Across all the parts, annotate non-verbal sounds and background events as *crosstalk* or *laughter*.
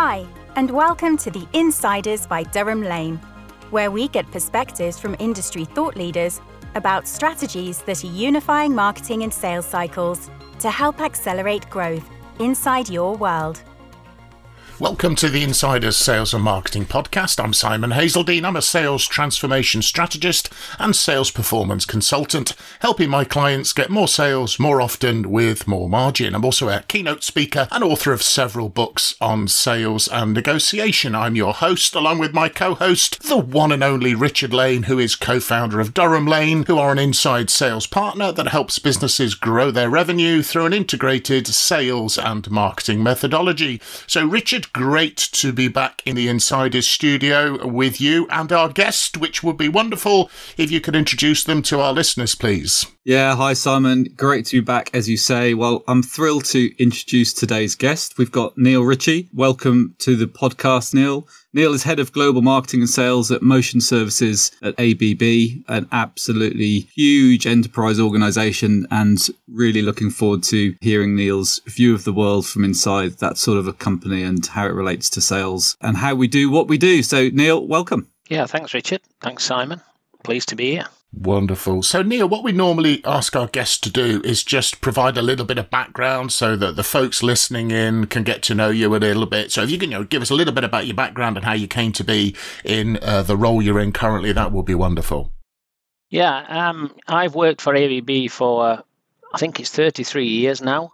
Hi, and welcome to the Insiders by Durham Lane, where we get perspectives from industry thought leaders about strategies that are unifying marketing and sales cycles to help accelerate growth inside your world. Welcome to the Insiders Sales and Marketing Podcast. I'm Simon Hazeldine. I'm a sales transformation strategist and sales performance consultant, helping my clients get more sales more often with more margin. I'm also a keynote speaker and author of several books on sales and negotiation. I'm your host, along with my co host, the one and only Richard Lane, who is co founder of Durham Lane, who are an inside sales partner that helps businesses grow their revenue through an integrated sales and marketing methodology. So, Richard, great to be back in the Insiders studio with you and our guest, which would be wonderful if you could introduce them to our listeners, please. Yeah, hi Simon. Great to be back, as you say. Well, I'm thrilled to introduce today's guest. We've got Neil Ritchie. Welcome to the podcast, Neil. Neil is head of global marketing and sales at Motion Services at ABB, an absolutely huge enterprise organization, and really looking forward to hearing Neil's view of the world from inside that sort of a company and how it relates to sales and how we do what we do. So, Neil, welcome. Yeah, thanks, Richard. Thanks, Simon. Pleased to be here. Wonderful. So, Neil, what we normally ask our guests to do is just provide a little bit of background so that the folks listening in can get to know you a little bit. So, if you can you know, give us a little bit about your background and how you came to be in uh, the role you're in currently, that would be wonderful. Yeah, um, I've worked for ABB for, uh, I think it's 33 years now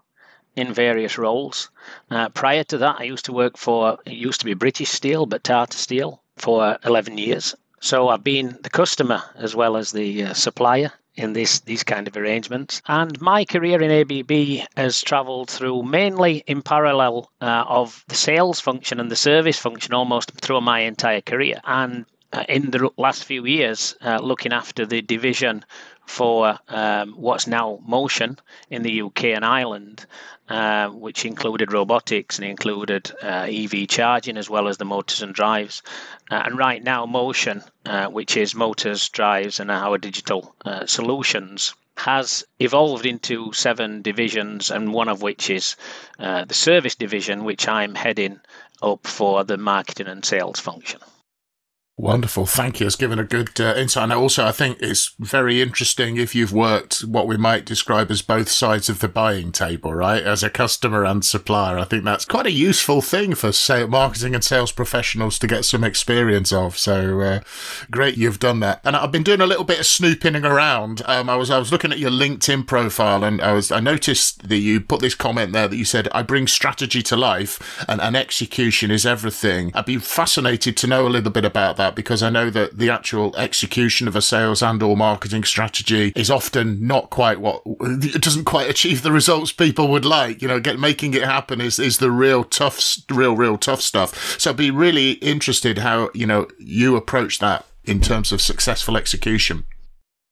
in various roles. Uh, prior to that, I used to work for, it used to be British Steel, but Tata Steel for 11 years. So I've been the customer as well as the uh, supplier in this these kind of arrangements. And my career in ABB has travelled through mainly in parallel uh, of the sales function and the service function almost through my entire career. And in the last few years, uh, looking after the division for um, what's now Motion in the UK and Ireland, uh, which included robotics and included uh, EV charging as well as the motors and drives. Uh, and right now, Motion, uh, which is motors, drives, and our digital uh, solutions, has evolved into seven divisions, and one of which is uh, the service division, which I'm heading up for the marketing and sales function. Wonderful. Thank you. It's given a good uh, insight. And also, I think it's very interesting if you've worked what we might describe as both sides of the buying table, right? As a customer and supplier. I think that's quite a useful thing for sales, marketing and sales professionals to get some experience of. So uh, great you've done that. And I've been doing a little bit of snooping around. Um, I was I was looking at your LinkedIn profile and I was I noticed that you put this comment there that you said, I bring strategy to life and, and execution is everything. I'd be fascinated to know a little bit about that that because I know that the actual execution of a sales and or marketing strategy is often not quite what it doesn't quite achieve the results people would like. You know, get making it happen is is the real tough, real real tough stuff. So I'd be really interested how you know you approach that in terms of successful execution.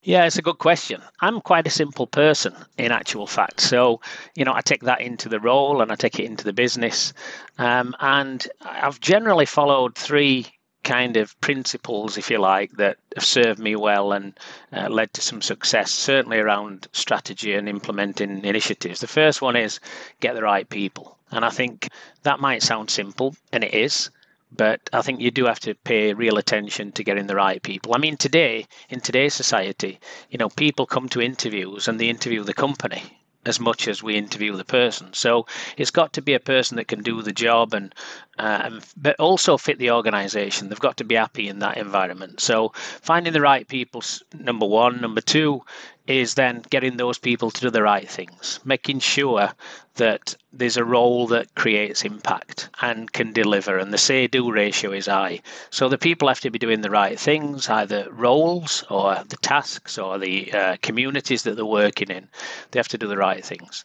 Yeah, it's a good question. I'm quite a simple person in actual fact. So, you know, I take that into the role and I take it into the business. Um, and I've generally followed three kind of principles, if you like, that have served me well and uh, led to some success, certainly around strategy and implementing initiatives. The first one is get the right people. And I think that might sound simple, and it is. But I think you do have to pay real attention to getting the right people. I mean, today, in today's society, you know, people come to interviews and they interview the company as much as we interview the person. So it's got to be a person that can do the job and, uh, but also fit the organisation. They've got to be happy in that environment. So finding the right people, number one. Number two is then getting those people to do the right things, making sure that there's a role that creates impact and can deliver, and the say do ratio is high. So the people have to be doing the right things, either roles or the tasks or the uh, communities that they're working in. They have to do the right things.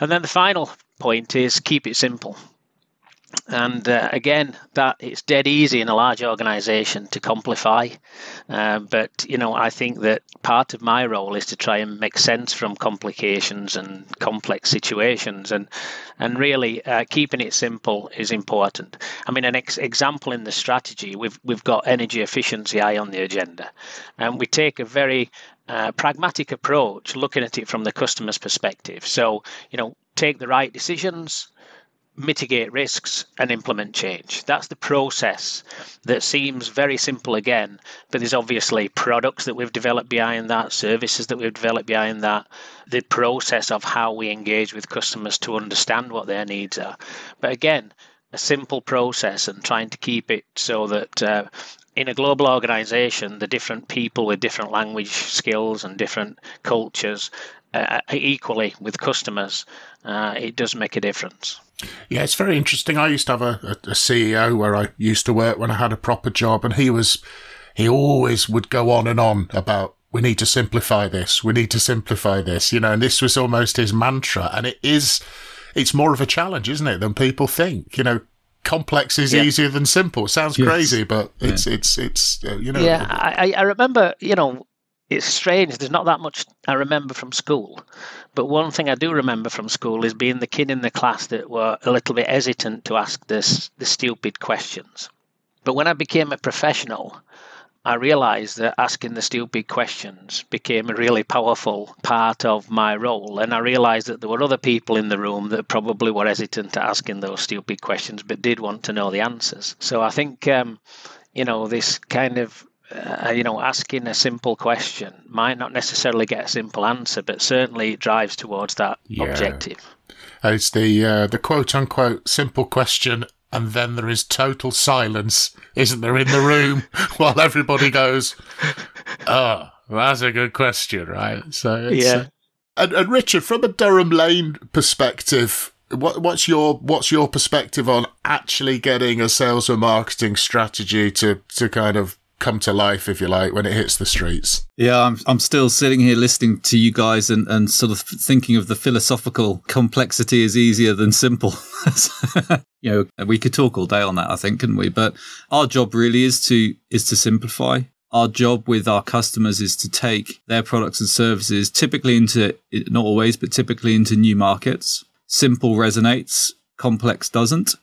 And then the final point is keep it simple. And uh, again, that it's dead easy in a large organization to complicify. Uh, but, you know, I think that part of my role is to try and make sense from complications and complex situations. And, and really, uh, keeping it simple is important. I mean, an ex- example in the strategy, we've, we've got energy efficiency high on the agenda. And we take a very uh, pragmatic approach, looking at it from the customer's perspective. So, you know, take the right decisions, mitigate risks and implement change. That's the process that seems very simple again, but there's obviously products that we've developed behind that, services that we've developed behind that, the process of how we engage with customers to understand what their needs are. But again, a simple process and trying to keep it so that uh, in a global organization, the different people with different language skills and different cultures, uh, equally with customers, uh, it does make a difference. Yeah, it's very interesting. I used to have a, a, a CEO where I used to work when I had a proper job, and he was, he always would go on and on about we need to simplify this, we need to simplify this, you know, and this was almost his mantra. And it is, it's more of a challenge, isn't it, than people think? You know, complex is yeah. easier than simple. Sounds yes. crazy, but it's yeah. it's it's uh, you know. Yeah, I, I remember you know it's strange. There's not that much I remember from school, but one thing I do remember from school is being the kid in the class that were a little bit hesitant to ask this the stupid questions. But when I became a professional, I realized that asking the stupid questions became a really powerful part of my role. And I realized that there were other people in the room that probably were hesitant to asking those stupid questions, but did want to know the answers. So I think, um, you know, this kind of uh, you know, asking a simple question might not necessarily get a simple answer, but certainly it drives towards that yeah. objective. It's the uh, the quote unquote simple question and then there is total silence, isn't there, in the room *laughs* while everybody goes, "Oh, that's a good question, right?" So yeah. Uh, and, and, Richard, from a Durham Lane perspective, what, what's your what's your perspective on actually getting a sales and marketing strategy to to kind of come to life, if you like, when it hits the streets. Yeah, I'm, I'm still sitting here listening to you guys and, and sort of thinking of the philosophical complexity is easier than simple. *laughs* you know, we could talk all day on that, I think, couldn't we? But our job really is to is to simplify. Our job with our customers is to take their products and services typically into not always, but typically into new markets. Simple resonates, complex doesn't.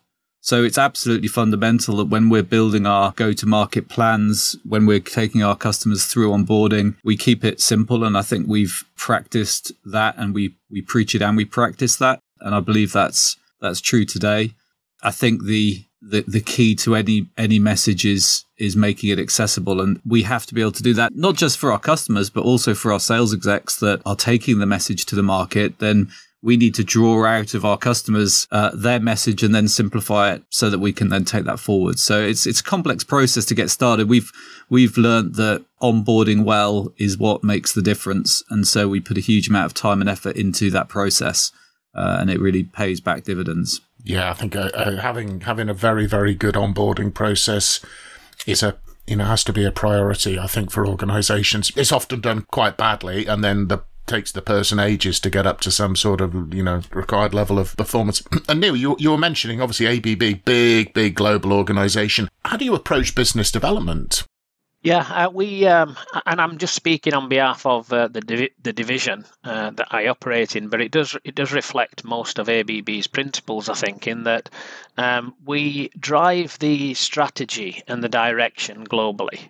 So it's absolutely fundamental that when we're building our go to market plans, when we're taking our customers through onboarding, we keep it simple. And I think we've practiced that and we, we preach it and we practice that. And I believe that's, that's true today. I think the, the, the key to any, any message is, is making it accessible. And we have to be able to do that, not just for our customers, but also for our sales execs that are taking the message to the market. Then we need to draw out of our customers uh, their message and then simplify it so that we can then take that forward. So it's it's a complex process to get started. We've we've learned that onboarding well is what makes the difference, and so we put a huge amount of time and effort into that process, uh, and it really pays back dividends. Yeah, I think uh, uh having having a very very good onboarding process is a you know has to be a priority. I think for organisations, it's often done quite badly, and then the takes the person ages to get up to some sort of you know required level of performance. *clears throat* And Neil, you, you were mentioning obviously ABB, big big global organisation. How do you approach business development? Yeah, uh, we um, and I'm just speaking on behalf of uh, the divi- the division uh, that I operate in, but it does it does reflect most of ABB's principles, I think, in that um, we drive the strategy and the direction globally.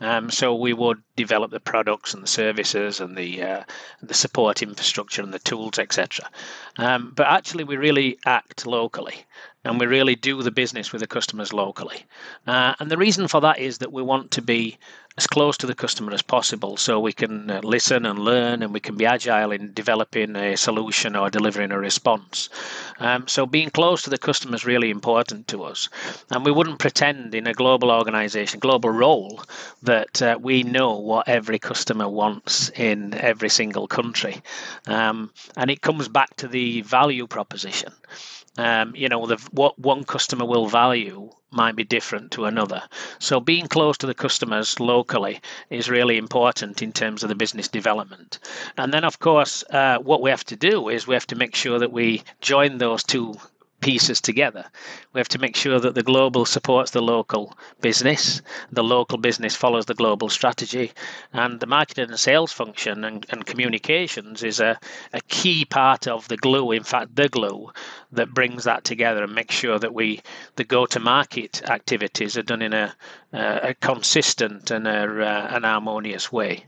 Um, so we would develop the products and the services and the uh, the support infrastructure and the tools, etc. Um, but actually, we really act locally and we really do the business with the customers locally. Uh, and the reason for that is that we want to be as close to the customer as possible so we can uh, listen and learn and we can be agile in developing a solution or delivering a response. Um, so being close to the customer is really important to us. And we wouldn't pretend in a global organization, global role, that uh, we know what every customer wants in every single country. Um, and it comes back to the value proposition. Um, you know, the, what one customer will value might be different to another. So being close to the customers locally is really important in terms of the business development. And then, of course, uh, what we have to do is we have to make sure that we join those two pieces together. We have to make sure that the global supports the local business, the local business follows the global strategy, and the marketing and sales function and, and communications is a, a key part of the glue, in fact, the glue that brings that together and makes sure that we, the go to market activities are done in a, a consistent and a, uh, an harmonious way.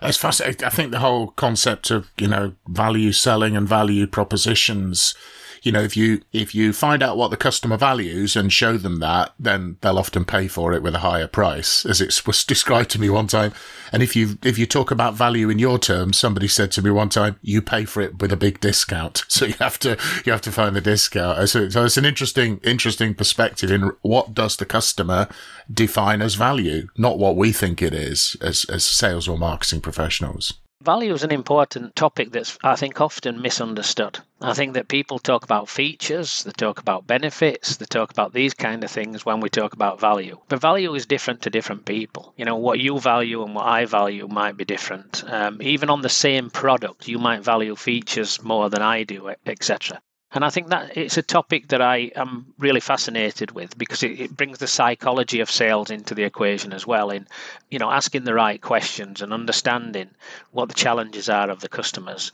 It's fascinating. I think the whole concept of you know value selling and value propositions you know, if you, if you find out what the customer values and show them that, then they'll often pay for it with a higher price, as it was *laughs* described to me one time. And if you, if you talk about value in your terms, somebody said to me one time, you pay for it with a big discount. *laughs* So you have to, you have to find the discount. Uh, so, so it's an interesting, interesting perspective in what does the customer define as value, not what we think it is as, as sales or marketing professionals. Value is an important topic that's, I think, often misunderstood. I think that people talk about features, they talk about benefits, they talk about these kind of things when we talk about value. But value is different to different people. You know, what you value and what I value might be different. Um, even on the same product, you might value features more than I do, etc. And I think that it's a topic that I am really fascinated with because it, it, brings the psychology of sales into the equation as well. In you know asking the right questions and understanding what the challenges are of the customers.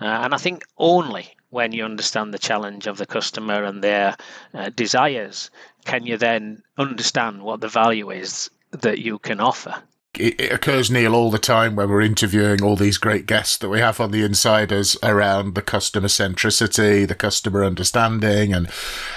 Uh, and I think only when you understand the challenge of the customer and their uh, desires can you then understand what the value is that you can offer it, it, occurs, Neil, all the time when we're interviewing all these great guests that we have on the insiders around the customer centricity, the customer understanding, and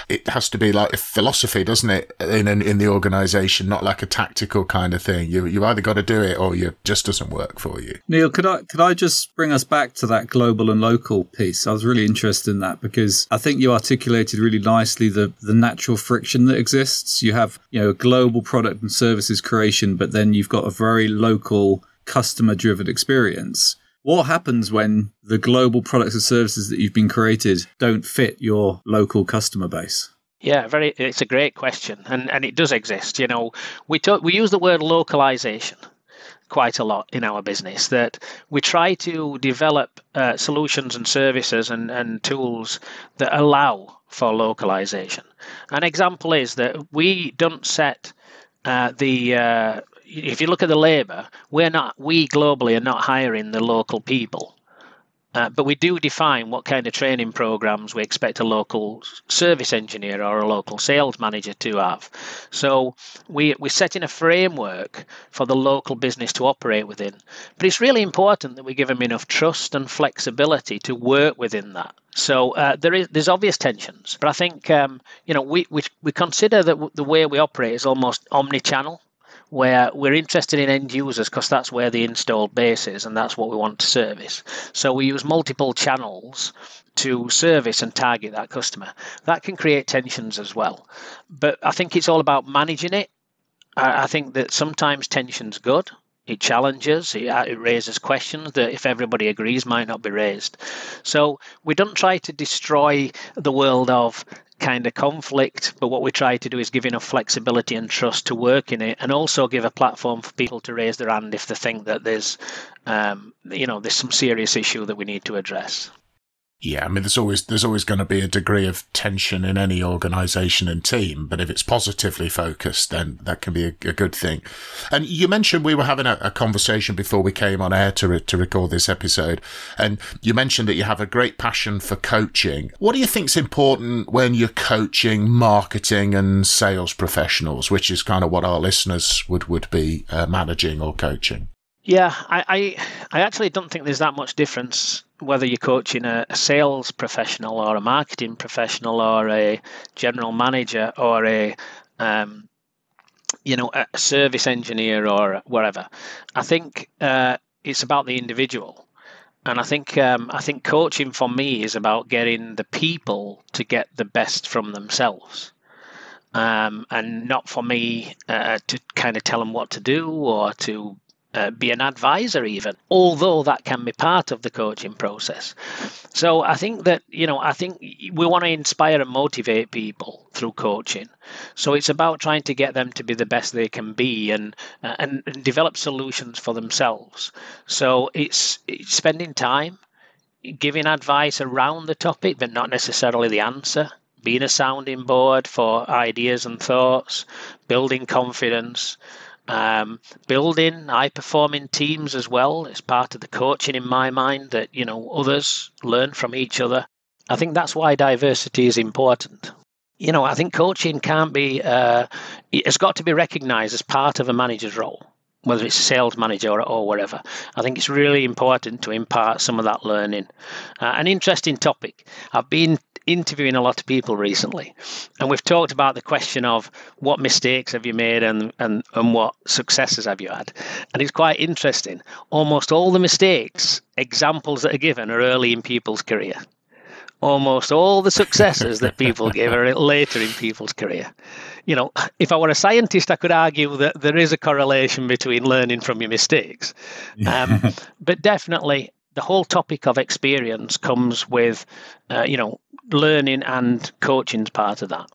it has to be like a philosophy, doesn't it, in in, in the organisation, not like a tactical kind of thing. You you either got to do it or it just doesn't work for you. Neil, could I could I just bring us back to that global and local piece? I was really interested in that because I think you articulated really nicely the the natural friction that exists. You have you know a global product and services creation, but then you've got a very local customer driven experience. What happens when the global products and services that you've been created don't fit your local customer base? Yeah, very. It's a great question, and and it does exist. You know, we talk, we use the word localization quite a lot in our business. That we try to develop uh, solutions and services and and tools that allow for localization. An example is that we don't set uh, the uh, if you look at the labour, we're not we globally are not hiring the local people. Uh, but we do define what kind of training programs we expect a local service engineer or a local sales manager to have. So we, we're setting a framework for the local business to operate within. But it's really important that we give them enough trust and flexibility to work within that. So uh, there is there's obvious tensions, but I think um, you know we, we we consider that the way we operate is almost omni-channel where we're interested in end users because that's where the installed base is and that's what we want to service. So we use multiple channels to service and target that customer. That can create tensions as well. But I think it's all about managing it. I think that sometimes tension's good. It challenges, it, uh, it raises questions that if everybody agrees might not be raised. So we don't try to destroy the world of kind of conflict. But what we try to do is give enough flexibility and trust to work in it, and also give a platform for people to raise their hand if they think that there's, um, you know, there's some serious issue that we need to address. Yeah, I mean, there's always there's always going to be a degree of tension in any organisation and team, but if it's positively focused, then that can be a, a good thing. And you mentioned we were having a, a, conversation before we came on air to to record this episode, and you mentioned that you have a great passion for coaching. What do you think's important when you're coaching marketing and sales professionals, which is kind of what our listeners would would be uh, managing or coaching? Yeah, I, I, I actually don't think there's that much difference whether you're coaching a, a, sales professional or a marketing professional or a general manager or a um, you know a service engineer or whatever. I think uh, it's about the individual, and I think um, I think coaching for me is about getting the people to get the best from themselves. Um, and not for me uh, to kind of tell them what to do or to uh, be an advisor even although that can be part of the coaching process. So i think that you know i think we want to inspire and motivate people through coaching. So it's about trying to get them to be the best they can be and uh, and, and develop solutions for themselves. So it's, it's spending time giving advice around the topic but not necessarily the answer. Being a sounding board for ideas and thoughts building confidence um, building high performing teams as well It's part of the coaching in my mind that you know others learn from each other. I think that's why diversity is important. You know, I think coaching can't be, uh, it's got to be recognized as part of a manager's role whether it's sales manager or, or whatever. I think it's really important to impart some of that learning. Uh, an interesting topic. I've been interviewing a lot of people recently, and we've talked about the question of what mistakes have you made and, and, and what successes have you had. And it's quite interesting. Almost all the mistakes, examples that are given, are early in people's career. Almost all the successes that people give are *laughs* later in people's career. You know, if I were a scientist, I could argue that there is a correlation between learning from your mistakes. *laughs* Um, but definitely, the whole topic of experience comes with, uh, you know, learning and coaching's part of that.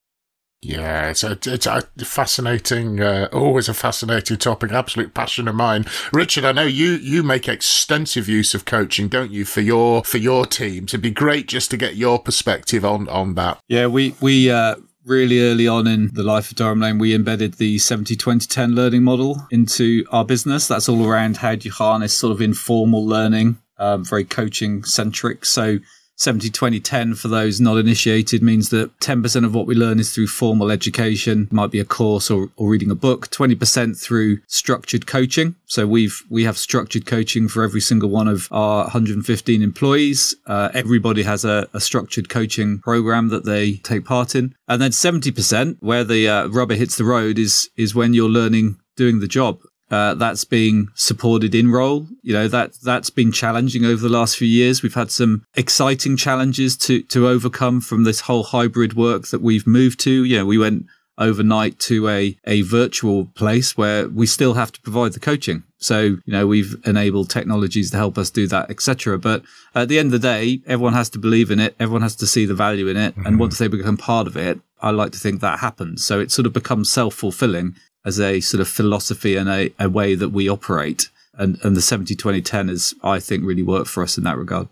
Yeah, it's a, it's a fascinating, uh, always a fascinating topic, absolute passion of mine. Richard, I know you, you make extensive use of coaching, don't you, for your, for your teams? It'd be great just to get your perspective on, on that. Yeah, we, we, uh, really early on in the life of Durham Lane, we embedded the 70 20 10 learning model into our business. That's all around how do you harness sort of informal learning, um, very coaching centric. So 70 20 10 for those not initiated means that 10% of what we learn is through formal education might be a course or, or reading a book 20% through structured coaching. So we've we have structured coaching for every single one of our 115 employees. Uh, everybody has a, a, structured coaching program that they take part in. And then 70% where the uh, rubber hits the road is is when you're learning doing the job uh, that's being supported in role. You know that that's been challenging over the last few years. We've had some exciting challenges to to overcome from this whole hybrid work that we've moved to. You know, we went overnight to a a virtual place where we still have to provide the coaching. So you know we've enabled technologies to help us do that, etc. But at the end of the day, everyone has to believe in it. Everyone has to see the value in it, mm-hmm. and once they become part of it, I like to think that happens. So it sort of becomes self fulfilling as a sort of philosophy and a, a way that we operate. And, and the 70 20 10 is, I think, really worked for us in that regard.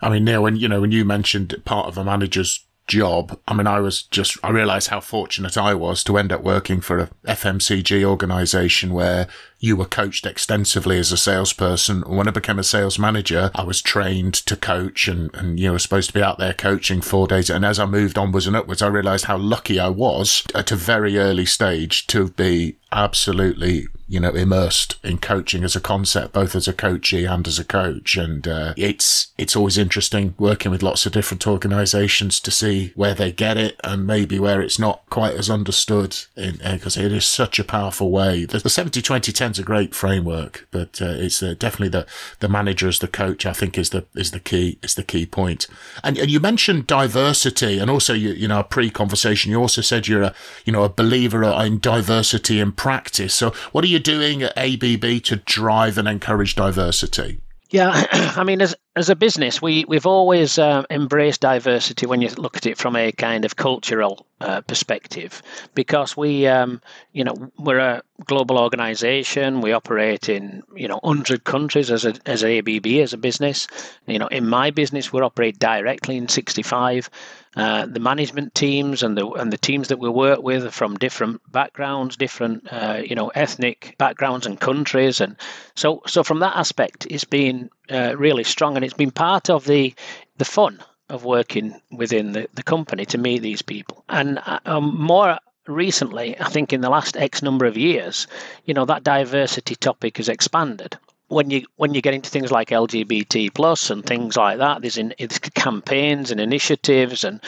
I mean, Neil, when you know when you mentioned part of a manager's job, I mean, I was just I realised how fortunate I was to end up working for a FMCG organisation where you were coached extensively as a salesperson. When I became a sales manager, I was trained to coach and, and you know, supposed to be out there coaching four days. And as I moved onwards and upwards, I realized how lucky I was at a very early stage to be absolutely you know, immersed in coaching as a concept, both as a coachee and as a coach. And uh, it's it's always interesting working with lots of different organisations to see where they get it and maybe where it's not quite as understood. Because uh, it is such a powerful way. The, the 70 20 10 a great framework, but uh, it's uh, definitely the the manager as the coach. I think is the is the key is the key point. And, and you mentioned diversity, and also you you know pre conversation. You also said you're a you know a believer in diversity in practice. So what are you doing at ABB to drive and encourage diversity? Yeah, *clears throat* I mean, as as a business, we we've always uh, embraced diversity when you look at it from a kind of cultural uh, perspective, because we, um, you know, we're a global organisation. We operate in you know hundred countries as a as ABB as a business. You know, in my business, we operate directly in sixty five. Uh, the management teams and the and the teams that we work with are from different backgrounds, different uh, you know ethnic backgrounds and countries, and so so from that aspect, it's been uh, really strong, and it's been part of the the fun of working within the, the company to meet these people. And uh, um, more recently, I think in the last X number of years, you know that diversity topic has expanded when you when you get into things like LGBT plus and things like that, there's in campaigns and initiatives and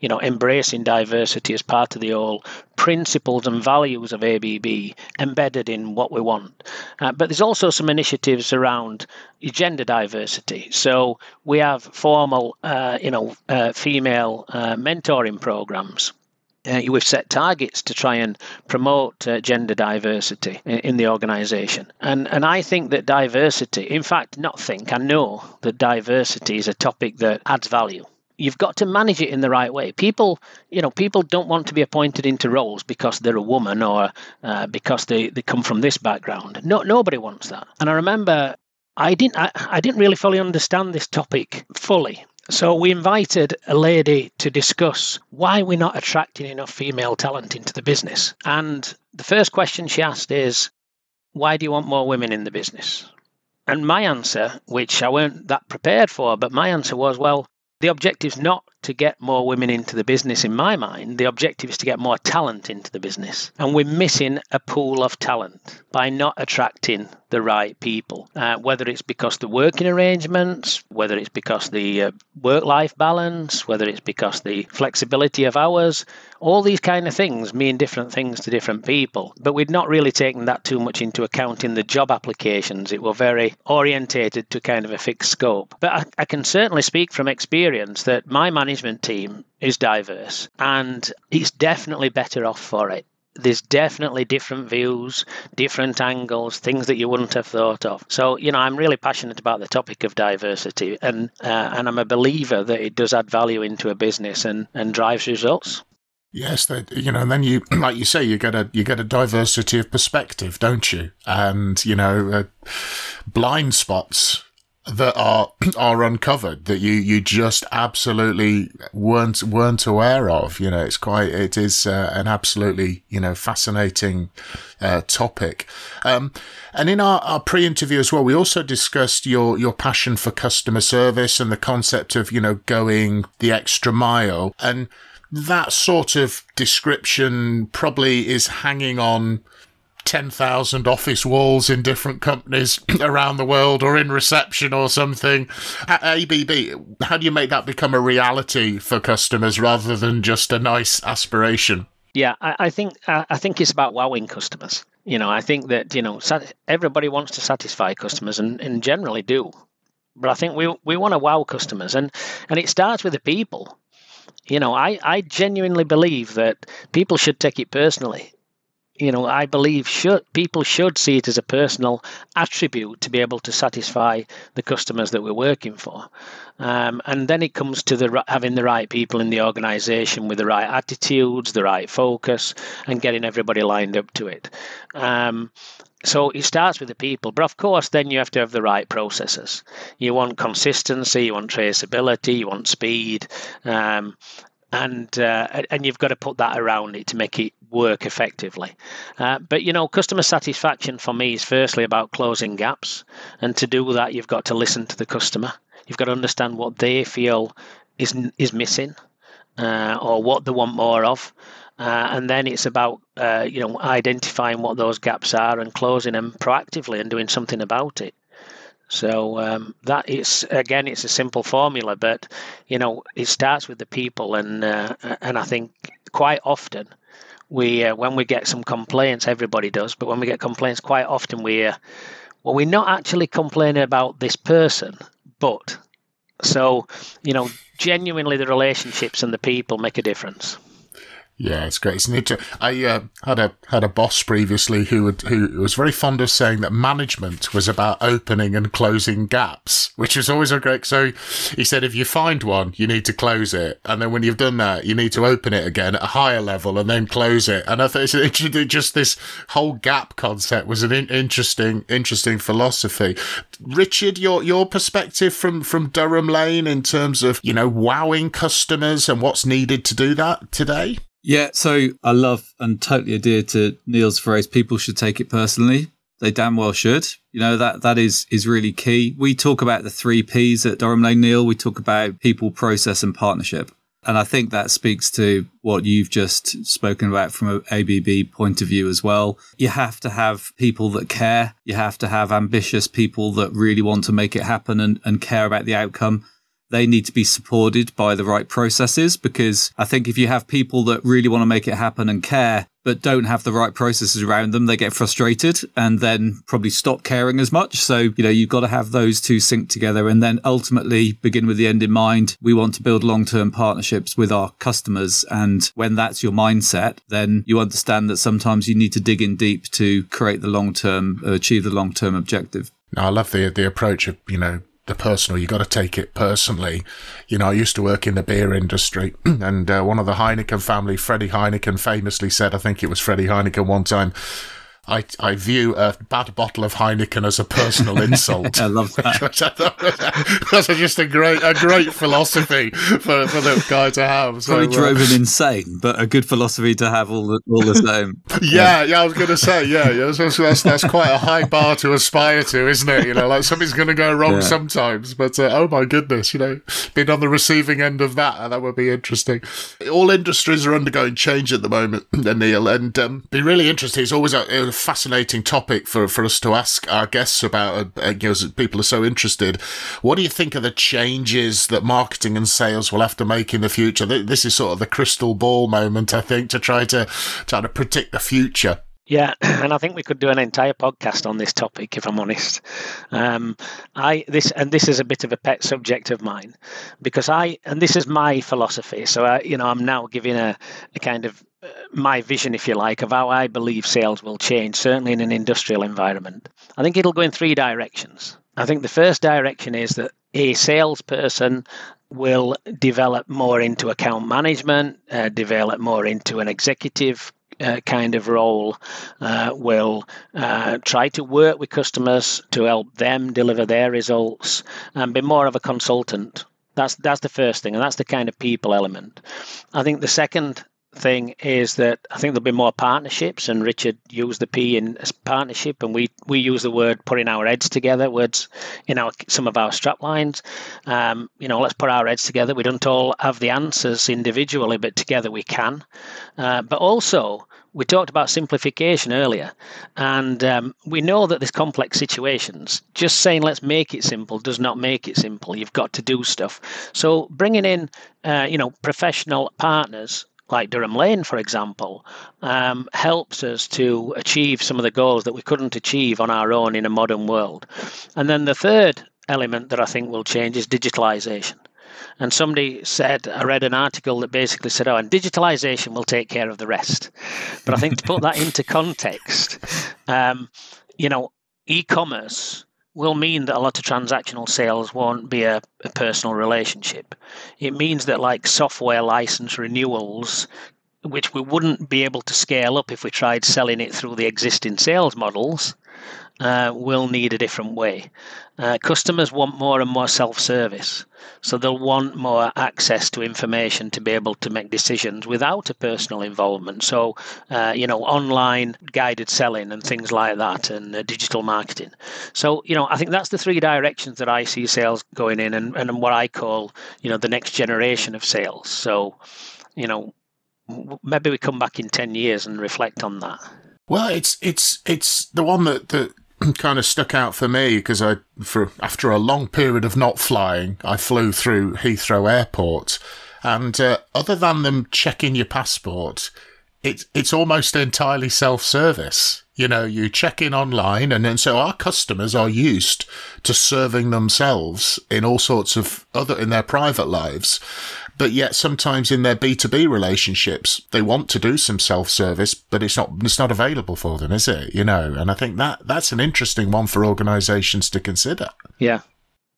you know, embracing diversity as part of the whole principles and values of ABB embedded in what we want. Uh, but there's also some initiatives around gender diversity. So we have formal, uh, you know, uh, female uh, mentoring programs. Uh, we've set targets to try and promote uh, gender diversity in, in, the organization. And, and I think that diversity, in fact, not think, I know that diversity is a topic that adds value you've got to manage it in the right way. People, you know, people don't want to be appointed into roles because they're a woman or uh, because they, they come from this background. No, nobody wants that. And I remember I didn't I, I didn't really fully understand this topic fully. So we invited a lady to discuss why we're not attracting enough female talent into the business. And the first question she asked is, why do you want more women in the business? And my answer, which I weren't that prepared for, but my answer was, well, the objective is not to get more women into the business, in my mind, the objective is to get more talent into the business. And we're missing a pool of talent by not attracting the right people, uh, whether it's because the working arrangements, whether it's because the uh, work life balance, whether it's because the flexibility of hours, all these kind of things mean different things to different people. But we'd not really taken that too much into account in the job applications. It were very orientated to kind of a fixed scope. But I, I can certainly speak from experience that my management team is diverse and it's definitely better off for it there's definitely different views, different angles, things that you wouldn't have thought of. So, you know, I'm really passionate about the topic of diversity, and uh, and I'm a believer that it does add value into a business and and drives results. Yes, that you know, and then you, *clears throat* like you say, you get a you get a diversity of perspective, don't you? And you know, uh, blind spots that are *clears throat* are uncovered that you you just absolutely weren't weren't aware of. You know, it's quite it is uh, an absolutely you know fascinating uh, topic. Um, and in our, our pre-interview as well, we also discussed your your passion for customer service and the concept of you know going the extra mile and that sort of description probably is hanging on 10,000 office walls in different companies *clears throat* around the world or in reception or something. At ABB, how do you make that become a reality for customers rather than just a nice aspiration? Yeah, I, I think I think it's about wowing customers. You know, I think that you know everybody wants to satisfy customers, and, and generally do. But I think we we want to wow customers, and and it starts with the people. You know, I I genuinely believe that people should take it personally you know, I believe should people should see it as a personal attribute to be able to satisfy the customers that we're working for, um, and then it comes to the having the right people in the organisation with the right attitudes, the right focus, and getting everybody lined up to it. Um, so it starts with the people, but of course, then you have to have the right processes. You want consistency, you want traceability, you want speed, um, and uh, and you've got to put that around it to make it work effectively. Uh, but you know, customer satisfaction for me is firstly about closing gaps, and to do that, you've got to listen to the customer. You've got to understand what they feel is is missing, uh, or what they want more of. Uh, and then it's about uh, you know identifying what those gaps are and closing them proactively and doing something about it. So um, again, it's a simple formula, but you know, it starts with the people, and uh, and I think quite often we uh, when we get some complaints, everybody does, but when we get complaints, quite often we uh, well, we're not actually complaining about this person, but so you know, genuinely, the relationships and the people make a difference. Yeah, it's great. It's neat I uh, had a had a boss previously who would, who was very fond of saying that management was about opening and closing gaps, which was always a great. So he said, if you find one, you need to close it, and then when you've done that, you need to open it again at a higher level and then close it. And I thought it's, it, just this whole gap concept was an in- interesting interesting philosophy. Richard, your your perspective from from Durham Lane in terms of you know wowing customers and what's needed to do that today. Yeah, so I love and totally adhere to Neil's phrase people should take it personally. They damn well should. You know, that that is is really key. We talk about the three P's at Durham Lane Neil. We talk about people, process, and partnership. And I think that speaks to what you've just spoken about from an ABB point of view as well. You have to have people that care. You have to have ambitious people that really want to make it happen and, and care about the outcome they need to be supported by the right processes because I think if you have people that really want to make it happen and care, but don't have the right processes around them, they get frustrated and then probably stop caring as much. So, you know, you've got to have those two sync together and then ultimately begin with the end in mind. We want to build long term partnerships with our customers. And when that's your mindset, then you understand that sometimes you need to dig in deep to create the long term, achieve the long term objective. I love the the approach of you know the personal. You got to take it personally. You know, I used to work in the beer industry, *clears throat* and uh, one of the Heineken family, Freddie Heineken, famously said, I think it was Freddie Heineken one time, I, I view a bad bottle of Heineken as a personal *laughs* insult. I love that. *laughs* That's just a great a great philosophy for, for the guy to have. So, Probably drove uh, him insane, but a good philosophy to have all the, all the same. *laughs* yeah, yeah, I was going to say, yeah, yeah that's, that's, that's, quite a high bar to aspire to, isn't it? You know, like something's going to go wrong yeah. sometimes, but uh, oh my goodness, you know, being on the receiving end of that, that would be interesting. All industries are undergoing change at the moment, Neil, and um, be really interesting. It's always a, a, fascinating topic for, for us to ask our guests about, uh, you know, people are so interested. What do you think are the changes that marketing and sales will have to make in the future? This is sort of the crystal ball moment, I think, to try to try to predict the future. Yeah, *clears throat* and I think we could do an entire podcast on this topic, if I'm honest. Um, I this and this is a bit of a pet subject of mine because I and this is my philosophy. So I, you know, I'm now giving a, a kind of uh, my vision, if you like, of how I believe sales will change. Certainly in an industrial environment, I think it'll go in three directions. I think the first direction is that a salesperson will develop more into account management, uh, develop more into an executive uh, kind of role uh, will uh, try to work with customers to help them deliver their results and be more of a consultant. That's that's the first thing, and that's the kind of people element. I think the second thing is that I think there'll be more partnerships, and Richard used the P in partnership, and we we use the word putting our heads together. Words in our some of our strap lines. Um, you know, let's put our heads together. We don't all have the answers individually, but together we can. Uh, but also. We talked about simplification earlier, and um, we know that there's complex situations. Just saying let's make it simple does not make it simple. You've got to do stuff. So bringing in, uh, you know, professional partners like Durham Lane, for example, um, helps us to achieve some of the goals that we couldn't achieve on our own in a modern world. And then the third element that I think will change is digitalization. And somebody said, I read an article that basically said, oh, and digitalization will take care of the rest. But I think to put that *laughs* into context, um, you know, e commerce will mean that a lot of transactional sales won't be a, a, personal relationship. It means that, like software license renewals, which we wouldn't be able to scale up if we tried selling it through the existing sales models, uh, will need a different way. Uh, customers want more and more self service. So they'll want more access to information to be able to make decisions without a personal involvement. So, uh, you know, online guided selling and things like that and uh, digital marketing. So, you know, I think that's the three directions that I see sales going in and, and what I call, you know, the next generation of sales. So, you know, maybe we come back in 10 years and reflect on that. Well, it's it's it's the one that, that kind of stuck out for me because I, for after a long period of not flying, I flew through Heathrow Airport, and uh, other than them checking your passport, it's it's almost entirely self service. You know, you check in online, and then so our customers are used to serving themselves in all sorts of other in their private lives. But yet sometimes in their B2B relationships, they want to do some self-service, but it's not, it's not available for them, is it? You know, and I think that that's an interesting one for organizations to consider. Yeah.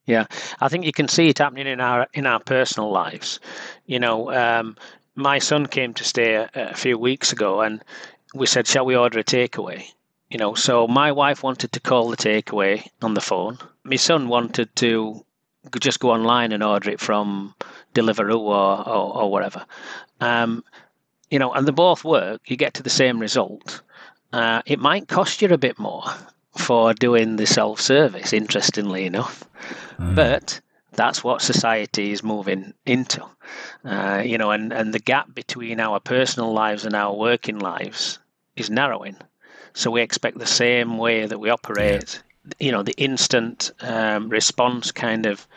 Yeah. I think you can see it happening in our, in our personal lives. You know, um, my son came to stay a, a few weeks ago and we said, shall we order a takeaway? You know, so my wife wanted to call the takeaway on the phone. My son wanted to just go online and order it from Deliveroo or, or, or whatever. Um, you know, and they both work, you get to the same result. Uh, it might cost you a bit more for doing the self service, interestingly enough. Mm. But that's what society is moving into. Uh, you know, and, and the gap between our personal lives and our working lives is narrowing. So we expect the same way that we operate. You know, the instant um, response kind of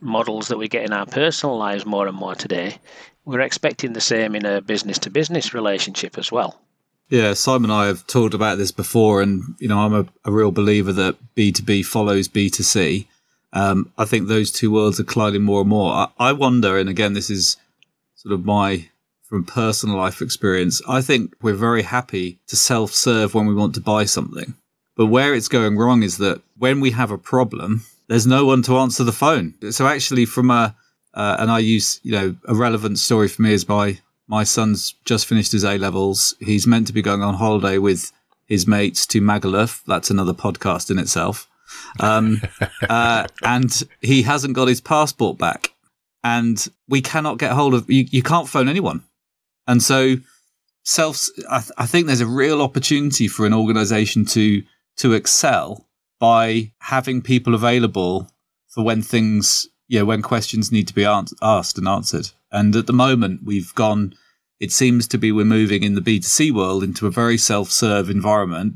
models that we get in our personal lives more and more today, we're expecting the same in a business to business relationship as well. Yeah, Simon and I have talked about this before, and you know, I'm a, a real believer that B2B follows B2C. Um, I think those two worlds are colliding more and more. I, I wonder, and again, this is sort of my from personal life experience. I think we're very happy to self serve when we want to buy something. But where it's going wrong is that when we have a problem, there's no one to answer the phone. So actually, from a uh, and I use you know a relevant story for me is my my son's just finished his A levels. He's meant to be going on holiday with his mates to Magaluf. That's another podcast in itself. Um, *laughs* uh, and he hasn't got his passport back. And we cannot get hold of, you, you can't phone anyone. And so self, I, th- I think there's a real opportunity for an organization to, to excel by having people available for when things, you know, when questions need to be asked and answered. And at the moment, we've gone, it seems to be we're moving in the B2C world into a very self serve environment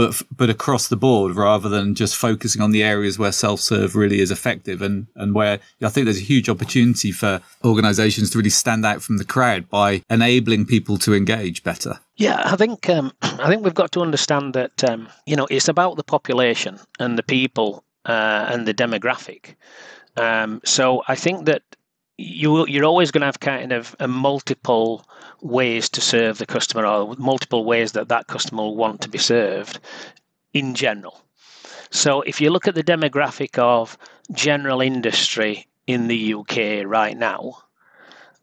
but but across the board rather than just focusing on the areas where self-serve really is effective and and where I think there's a huge opportunity for organizations to really stand out from the crowd by enabling people to engage better. Yeah, I think um, *clears throat* I think we've got to understand that um, you know it's about the population and the people uh, and the demographic. Um, so I think that you you're always going to have kind of a multiple ways to serve the customer or multiple ways that that customer will want to be served in general. So if you look at the demographic of general industry in the UK right now,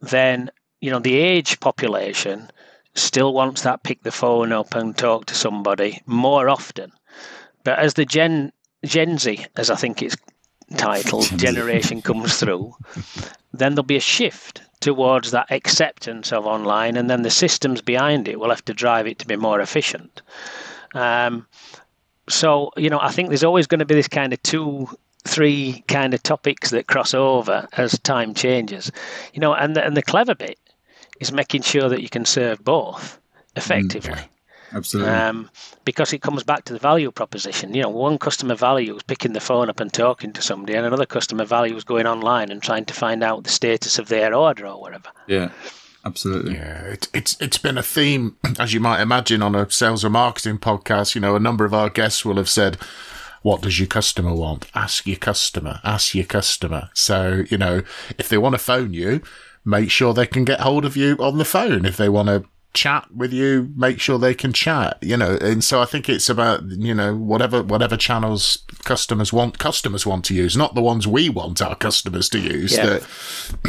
then you know the age population still wants that pick the phone up and talk to somebody more often. But as the Gen Gen Z, as I think it's titled, generation comes through, *laughs* then there'll be a shift towards that acceptance of online, and then the systems behind it will have to drive it to be more efficient. Um, so, you know, I think there's always going to be this kind of two, three kind of topics that cross over as time changes. You know, and the, and the clever bit is making sure that you can serve both effectively. Mm, Absolutely. Um, because it comes back to the value proposition. You know, one customer value is picking the phone up and talking to somebody, and another customer value is going online and trying to find out the status of their order or whatever. Yeah. Absolutely. Yeah, it, it's it's been a theme, *clears throat* as you might imagine, on a sales or marketing podcast. You know, a number of our guests will have said, "What does your customer want? Ask your customer. Ask your customer." So, you know, if they want to phone you, make sure they can get hold of you on the phone. If they want to chat with you, make sure they can chat, you know. And so I think it's about, you know, whatever, whatever channels customers want, customers want to use, not the ones we want our customers to use. Yeah. That,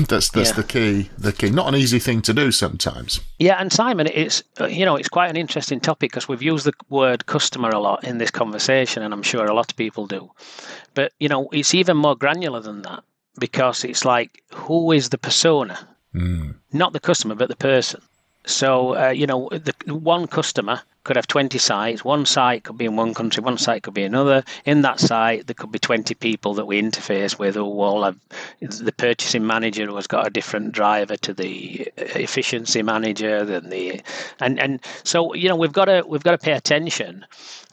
that's, that's yeah. the key, the key. Not an easy thing to do sometimes. Yeah. And Simon, it's, you know, it's quite an interesting topic because we've used the word customer a lot in this conversation and I'm sure a lot of people do. But, you know, it's even more granular than that because it's like, who is the persona? Mm. Not the customer, but the person. So, uh, you know, the one customer could have 20 sites. One site could be in one country, one site could be another. In that site, there could be 20 people that we interface with who all have the purchasing manager who has got a different driver to the efficiency manager than the and and so you know we've got to we've got to pay attention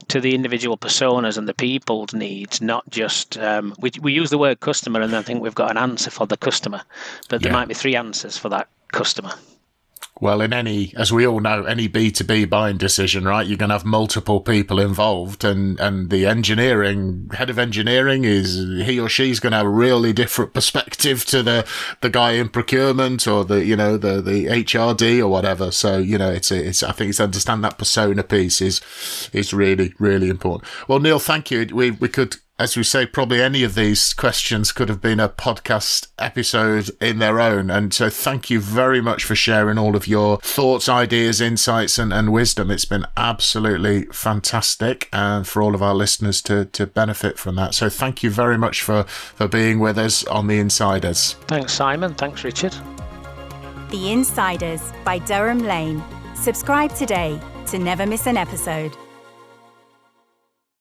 to the individual personas and the people's needs, not just um, we we use the word customer and then think we've got an answer for the customer, but there yeah. might be three answers for that customer. Well, in any, as we all know, any B2B buying decision, right, you're going to have multiple people involved and, and the engineering, head of engineering is, he or she's going to have a really different perspective to the, the guy in procurement or the, you know, the, the HRD or whatever. So, you know, it's, it's, I think it's understand that persona piece is, is really, really important. Well, Neil, thank you. We, we could as we say, probably any of these questions could have been a podcast episode in their own. And so thank you very much for sharing all of your thoughts, ideas, insights, and, and wisdom. It's been absolutely fantastic and for all of our listeners to, to benefit from that. So thank you very much for, for being with us on The Insiders. Thanks, Simon. Thanks, Richard. The Insiders by Durham Lane. Subscribe today to never miss an episode.